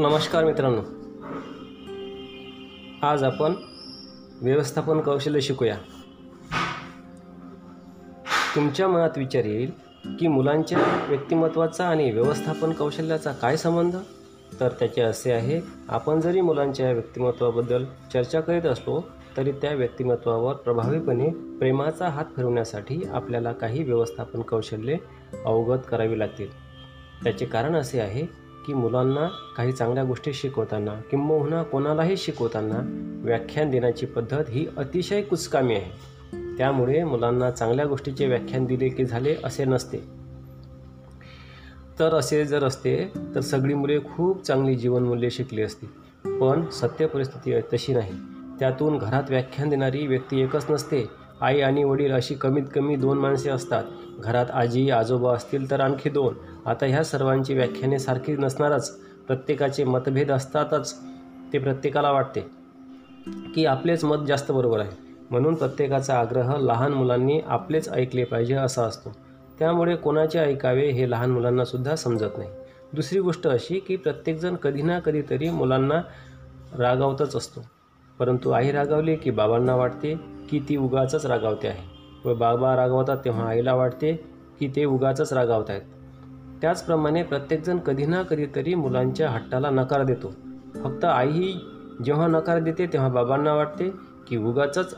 नमस्कार मित्रांनो. आज आपण व्यवस्थापन कौशल्य शिकूया. तुमच्या मनात विचार येईल की मुलांच्या व्यक्तिमत्वाचा आणि व्यवस्थापन कौशल्याचा काय संबंध? तर त्याचे असे आहे आपण जरी मुलांच्या व्यक्तिमत्वाबद्दल चर्चा करीत असलो तरी त्या व्यक्तिमत्वावर प्रभावीपणे प्रेमाचा हात फिरवण्यासाठी आपल्याला काही व्यवस्थापन कौशल्ये अवगत करावी लागतील. त्याचे कारण असे आहे की मुलांना काही चांगल्या गोष्टी शिकवताना किंबहुना कोणालाही शिकवताना व्याख्यान देण्याची पद्धत ही अतिशय कुचकामी आहे. त्यामुळे मुलांना चांगल्या गोष्टीचे व्याख्यान दिले की झाले असे नसते. तर असे जर असते तर सगळी मुले खूप चांगली जीवनमूल्ये शिकली असती. पण सत्य परिस्थिती तशी नाही. त्यातून घरात व्याख्यान देणारी व्यक्ती एकच नसते. आई आणि वडील अशी कमीत कमी दोन माणसे असतात. घरात आजी आजोबा असतील तर आणखी दोन. आता ह्या सर्वांची व्याख्याने सारखी नसणारच. प्रत्येकाचे मतभेद असतातच ते प्रत्येकाला वाटते की आपलेच मत जास्त बरोबर आहे. म्हणून प्रत्येकाचा आग्रह लहान मुलांनी आपलेच ऐकले पाहिजे असा असतो. त्यामुळे कोणाचे ऐकावे हे लहान मुलांनासुद्धा समजत नाही. दुसरी गोष्ट अशी की प्रत्येकजण कधी ना कधीतरी मुलांना रागावतच असतो. परंतु आई रागावली की बाबांना वाटते की ती उगाचच रागावते आहे. व बाबा रागावतात तेव्हा आईला वाटते की ते उगाचच रागावत आहेत त्याचप्रमाणे प्रत्येकजण कधी ना कधीतरी मुलांच्या हट्टाला नकार देतो. फक्त आई जेव्हा नकार देते तेव्हा बाबांना वाटते की उगाचच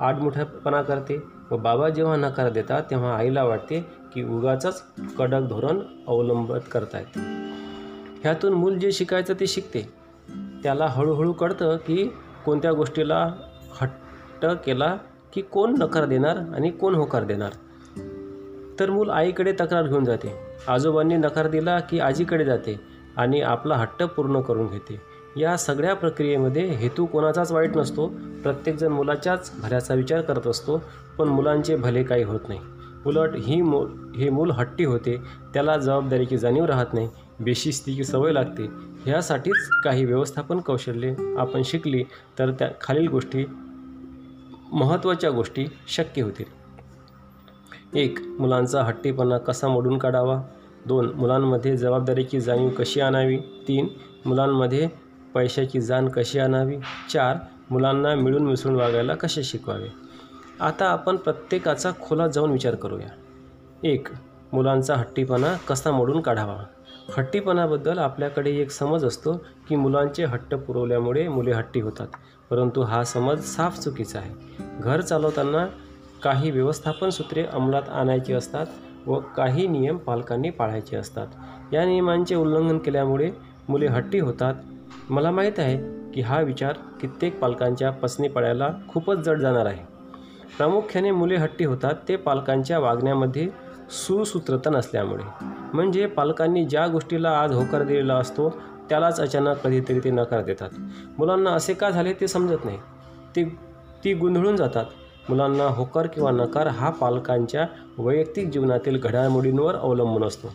आडमुठेपणा करते. व बाबा जेव्हा नकार देतात तेव्हा आईला वाटते की उगाचंच कडक धोरण अवलंबत करतायत. ह्यातून मूल जे शिकायचं ते शिकते. त्याला हळूहळू कळतं की कोणत्या गोष्टीला हट्ट केला की कोण नकार देणार आणि कोण होकार देणार. तर मूल आईकडे तक्रार घेऊन जाते. आजोबांनी नकार दिला की आजीकडे जाते आणि आपला हट्ट पूर्ण करून घेते. या सगळ्या प्रक्रियेमध्ये हेतू कोणाचाच वाईट नसतो. प्रत्येकजण मुलाच्याच भल्याचा विचार करत असतो पण मुलांचे भले काही होत नाही. उलट ही मूल हे मूल हट्टी होते त्याला जबाबदारीची जाणीव राहत नाही बेशिस्तीची सवय लागते. ह्यासाठीच काही व्यवस्थापन कौशल्ये आपण शिकली तर त्या खालील गोष्टी महत्त्वाच्या गोष्टी शक्य होतील. एक मुलांचा हट्टीपणा कसा मोडून काढावा? दोन मुलांमध्ये जबाबदारीची जाणीव कशी आणावी? तीन मुलांमध्ये पैशाची जाण कशी आणावी? चार मुलांना मिळून मिसळून वागायला कसे शिकवावे? आता आपण प्रत्येकाचा खोला जाऊन विचार करूया. एक मुलांचा हट्टीपणा कसा मोडून काढावा? हट्टीपणाबद्दल आपल्याकडे एक समज असतो की मुलांचे हट्ट पुरवल्यामुळे मुले हट्टी होतात. परंतु हा समज साफ चुकीचा आहे. घर चालवताना काही व्यवस्थापन सूत्रे अंमलात आणायची असतात व काही नियम पालकांनी पाळायचे असतात. या नियमांचे उल्लंघन केल्यामुळे मुले हट्टी होतात. मला माहीत आहे की हा विचार कित्येक पालकांच्या पसनी पडायला खूपच जड जाणार आहे. प्रामुख्याने मुले हट्टी होतात ते पालकांच्या वागण्यामध्ये सुसूत्रता नसल्यामुळे. म्हणजे पालकांनी ज्या गोष्टीला आज होकार दिलेला असतो त्यालाच अचानक कधीतरी ते नकार देतात. मुलांना असे का झाले ते समजत नाही. ते ती गोंधळून जातात. मुलांना होकार किंवा नकार हा पालकांच्या वैयक्तिक जीवनातील घडामोडींवर अवलंबून असतो.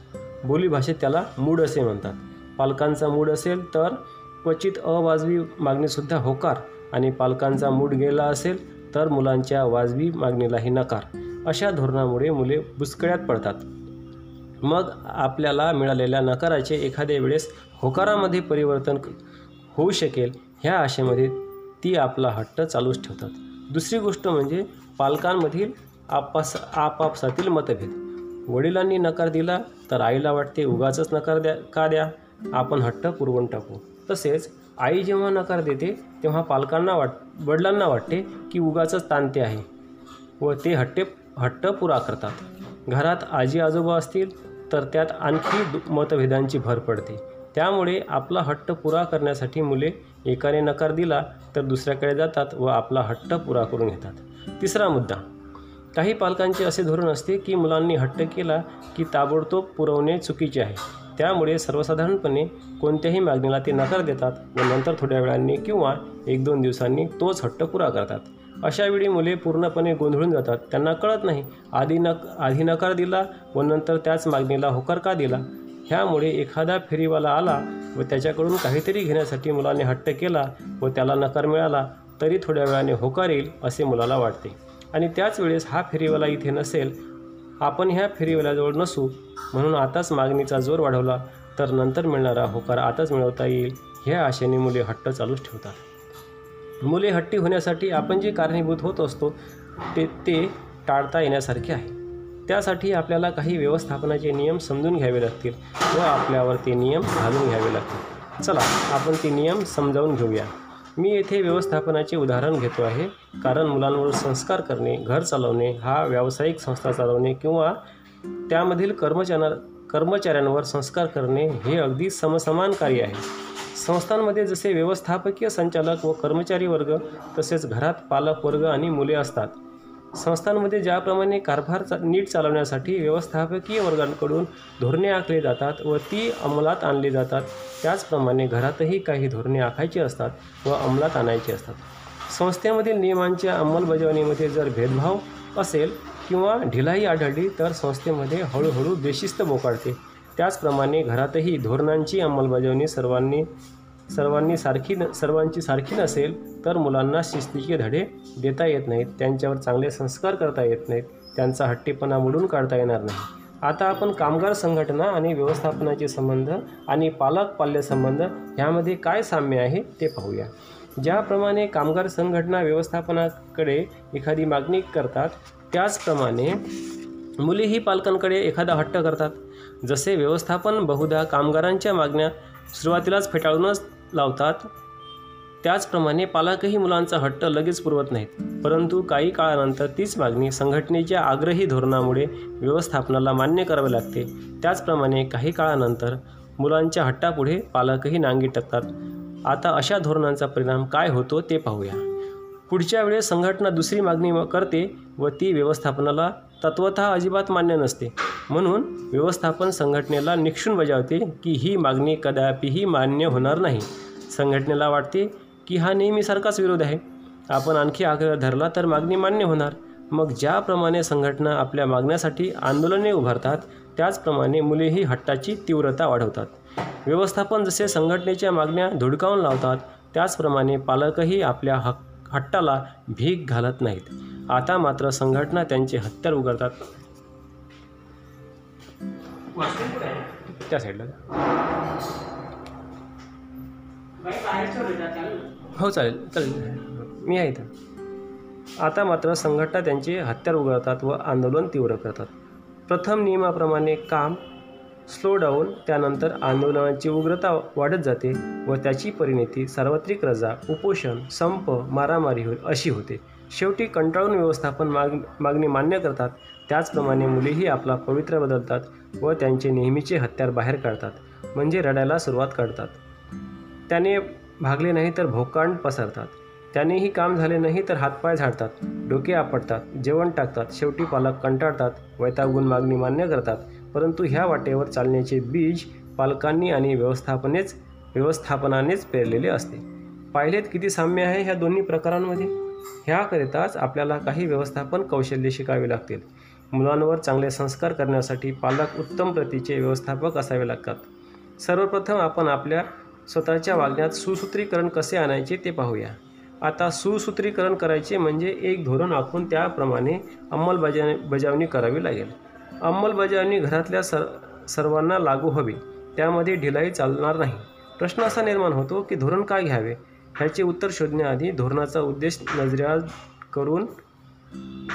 बोलीभाषेत त्याला मूड असे म्हणतात. पालकांचा मूड असेल तर क्वचित अवाजवी मागणीसुद्धा होकार आणि पालकांचा मूड गेला असेल तर मुलांच्या वाजवी मागणीलाही नकार. अशा धोरणामुळे मुले बुचकळ्यात पडतात. मग आपल्याला मिळालेल्या नकाराचे एखाद्या वेळेस होकारामध्ये परिवर्तन होऊ शकेल ह्या आशेमध्ये ती आपला हट्ट चालूच ठेवतात. दुसरी गोष्ट म्हणजे पालकांमधील आपास आपापसातील मतभेद. वडिलांनी नकार दिला तर आईला वाटते उगाचच नकार द्या का द्या? आपण हट्ट पुरवून टाकू. तसेच आई जेव्हा नकार देते तेव्हा पालकांना वाट वडिलांना वाटते की उगाचच ताणते आहे व ते हट्टे हट्ट पुरा करतात. घरात आजी आजोबा असतील तर त्यात आणखी मतभेदांची भर पडते. त्यामुळे आपला हट्ट पुरा करण्यासाठी मुले एकाने नकार दिला तर दुसऱ्याकडे जातात व आपला हट्ट पुरा करून घेतात. तिसरा मुद्दा. काही पालकांचे असे धोरण असते की मुलांनी हट्ट केला की ताबडतोब पुरवणे चुकीचे आहे. त्यामुळे सर्वसाधारणपणे कोणत्याही मागणीला ते नकार देतात व नंतर थोड्या वेळांनी किंवा एक दोन दिवसांनी तोच हट्ट पुरा करतात. अशावेळी मुले पूर्णपणे गोंधळून जातात. त्यांना कळत नाही आधी नक आधी नकार दिला व नंतर त्याच मागणीला होकार का दिला? ह्यामुळे एखादा फेरीवाला आला व त्याच्याकडून काहीतरी घेण्यासाठी मुलाने हट्ट केला व त्याला नकार मिळाला तरी थोड्या वेळाने होकार येईल असे मुलाला वाटते. आणि त्याच वेळेस हा फेरीवाला इथे नसेल आपण ह्या फेरीवाल्याजवळ नसू म्हणून आताच मागणीचा जोर वाढवला तर नंतर मिळणारा होकार आताच मिळवता येईल ह्या आशेने मुले हट्ट चालूच ठेवतात. मुले हट्टी होण्यासाठी आपण जे कारणीभूत होत असतो ते ते टाळता येण्यासारखे आहे. त्यासाठी आपल्याला काही व्यवस्थापनाचे नियम समजून घ्यावे लागतील व आपल्यावर ते नियम घालून घ्यावे लागतील. चला आपण ते नियम समजावून घेऊया. मी येथे व्यवस्थापनाचे उदाहरण घेतो आहे. कारण मुलांवर संस्कार करणे घर चालवणे हा व्यावसायिक संस्था चालवणे किंवा त्यामधील कर्मचाऱ्या कर्मचाऱ्यांवर संस्कार करणे हे अगदी समसमान कार्य आहे. संस्थांमध्ये जसे व्यवस्थापकीय संचालक व कर्मचारी वर्ग तसेच घरात पालक वर्ग आणि मुले असतात. संस्थांमध्ये ज्याप्रमाणे कारभार चा नीट चालवण्यासाठी व्यवस्थापकीय वर्गांकडून धोरणे आखली जातात व ती अंमलात आणली जातात. त्याचप्रमाणे घरातही काही धोरणे आखायची असतात व अंमलात आणायची असतात. संस्थेमधील नियमांच्या अंमलबजावणीमध्ये जर भेदभाव असेल किंवा ढिलाई आढळली तर संस्थेमध्ये हळूहळू बेशिस्त बोकाळते त्याचप्रमाणे घरातही धोरणांची अंमलबजावणी सर्वांनी सर्वांनी सारखी न सर्वांची सारखी नसेल तर मुलांना शिस्तीचे धडे देता येत नाहीत त्यांच्यावर चांगले संस्कार करता येत नाहीत त्यांचा हट्टीपणा मोडून काढता येणार नाही. आता आपण कामगार संघटना आणि व्यवस्थापनाचे संबंध आणि पालक पाल्य संबंध ह्यामध्ये काय साम्य आहे ते पाहूया. ज्याप्रमाणे कामगार संघटना व्यवस्थापनाकडे एखादी मागणी करतात त्याचप्रमाणे मुलीही पालकांकडे एखादा हट्ट करतात. जसे व्यवस्थापन बहुधा कामगारांच्या मागण्या सुरुवातीलाच फेटाळूनच लावतात. त्याचप्रमाणे पालकही मुलांचा हट्ट लगेच पुरवत नाहीत. परंतु काही काळानंतर तीच मागणी संघटनेच्या आग्रही धोरणामुळे व्यवस्थापनाला मान्य करावे लागते. त्याचप्रमाणे काही काळानंतर मुलांच्या हट्टापुढे पालकही नांगी टाकतात. आता अशा धोरणांचा परिणाम काय होतो ते पाहूया. पुढच्या वेळेस संघटना दुसरी मागणी करते व ती व्यवस्थापनाला तत्वत अजिबात मान्य नसते. म्हणून व्यवस्थापन संघटनेला निक्षून बजावते की ही मागणी कदापिही मान्य होणार नाही. संघटनेला वाटते की हा नेहमीसारखाच विरोध आहे. आपण आणखी आग्रह धरला तर मागणी मान्य होणार. मग ज्याप्रमाणे संघटना आपल्या मागण्यासाठी आंदोलने उभारतात त्याचप्रमाणे मुलेही हट्टाची तीव्रता वाढवतात. व्यवस्थापन जसे संघटनेच्या मागण्या धुडकावून लावतात त्याचप्रमाणे पालकही आपल्या हक हट्टाला भीक घालत नाहीत. आता मात्र संघटना त्यांचे हत्यार उघडतात. त्या साईडला हो चालेल चालेल. मी आहे इथं. आता मात्र संघटना त्यांचे हत्यार उघडतात व आंदोलन तीव्र करतात. प्रथम नियमाप्रमाणे काम स्लो डाऊन त्यानंतर आंदोलनाची उग्रता वाढत जाते व त्याची परिणिती सार्वत्रिक रजा उपोषण संप मारामारी होईल अशी होते. शेवटी कंटाळून व्यवस्थापन माग मागणी मान्य करतात. त्याचप्रमाणे मुलेही आपला पवित्र बदलतात व त्यांचे नेहमीचे हत्यार बाहेर काढतात म्हणजे रडायला सुरुवात करतात. त्याने भागले नाही तर भोकांड पसरतात. त्यानेही काम झाले नाही तर हातपाय झाडतात डोके आपटतात जेवण टाकतात शेवटी पालक कंटाळतात वैतागून मागणी मान्य करतात. परंतु ह्या वाटेवर चालण्याचे बीज पालकांनी आणि व्यवस्थापनेच व्यवस्थापनानेच पेरलेले असते. पाहिलेत किती साम्य आहे ह्या दोन्ही प्रकारांमध्ये? ह्याकरिताच आपल्याला काही व्यवस्थापन कौशल्य शिकावे लागतील. मुलांवर चांगले संस्कार करण्यासाठी पालक उत्तम प्रतीचे व्यवस्थापक असावे लागतात. सर्वप्रथम आपण आपल्या स्वतःच्या वागण्यात सुसूत्रीकरण कसे आणायचे ते पाहूया. आता सुसूत्रीकरण करायचे म्हणजे एक धोरण आखून त्याप्रमाणे अंमलबजावणी बजावणी करावी लागेल. अंमलबजावणी घरातल्या सर सर्वांना लागू हवी. त्यामध्ये ढिलाई चालणार नाही. प्रश्न असा निर्माण होतो की धोरण काय घ्यावे? ह्याचे उत्तर शोधण्याआधी धोरणाचा उद्देश नजरेआड करून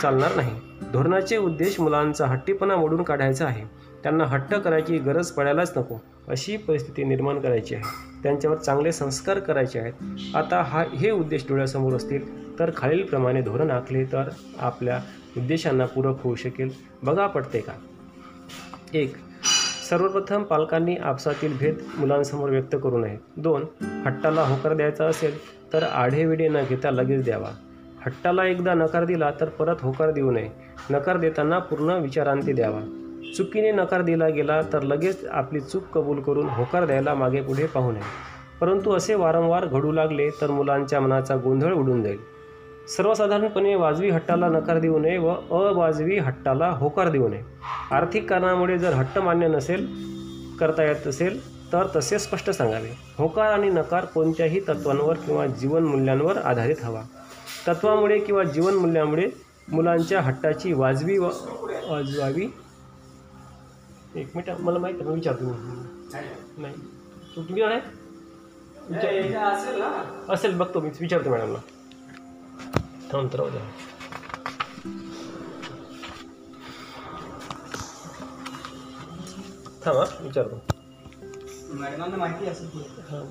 चालणार नाही. धोरणाचे उद्देश मुलांचा हट्टीपणा मोडून काढायचा आहे. त्यांना हट्ट करायची गरज पडायलाच नको अशी परिस्थिती निर्माण करायची आहे. त्यांच्यावर चांगले संस्कार करायचे आहेत. आता हा हे उद्देश डोळ्यासमोर असतील. तर खालीलप्रमाणे धोरण आखले तर आपल्या उद्देशांना पूरक होऊ शकेल. बघा पडते का? एक सर्वप्रथम पालकांनी आपसातील भेद मुलांसमोर व्यक्त करू नये. दोन हट्टाला होकार द्यायचा असेल तर आढेविडे न घेता लगेच द्यावा. हट्टाला एकदा नकार दिला तर परत होकार देऊ नये. नकार देताना पूर्ण विचारांती द्यावा. चुकीने नकार दिला गेला तर लगेच आपली चूक कबूल करून होकार द्यायला मागे पुढे पाहू नये. परंतु असे वारंवार घडू लागले तर मुलांच्या मनाचा गोंधळ उडून जाईल. सर्वसाधारणपणे वाजवी हट्टाला नकार देऊ नये व अवाजवी हट्टाला होकार देऊ नये. आर्थिक कारणामुळे जर हट्ट मान्य नसेल करता येत असेल तर तसे स्पष्ट सांगावे. होकार आणि नकार कोणत्याही तत्वांवर किंवा जीवनमूल्यांवर आधारित हवा. तत्वामुळे किंवा जीवनमूल्यामुळे मुलांच्या हट्टाची वाजवी व वाजवावी एक मिनिट मला माहीत मी विचारतो नाही. तुम्ही आहे? असेल बघतो मी विचारतो मॅडमला. थांब तर द्या थांब विचारतो मॅडमांना माहिती असेल हां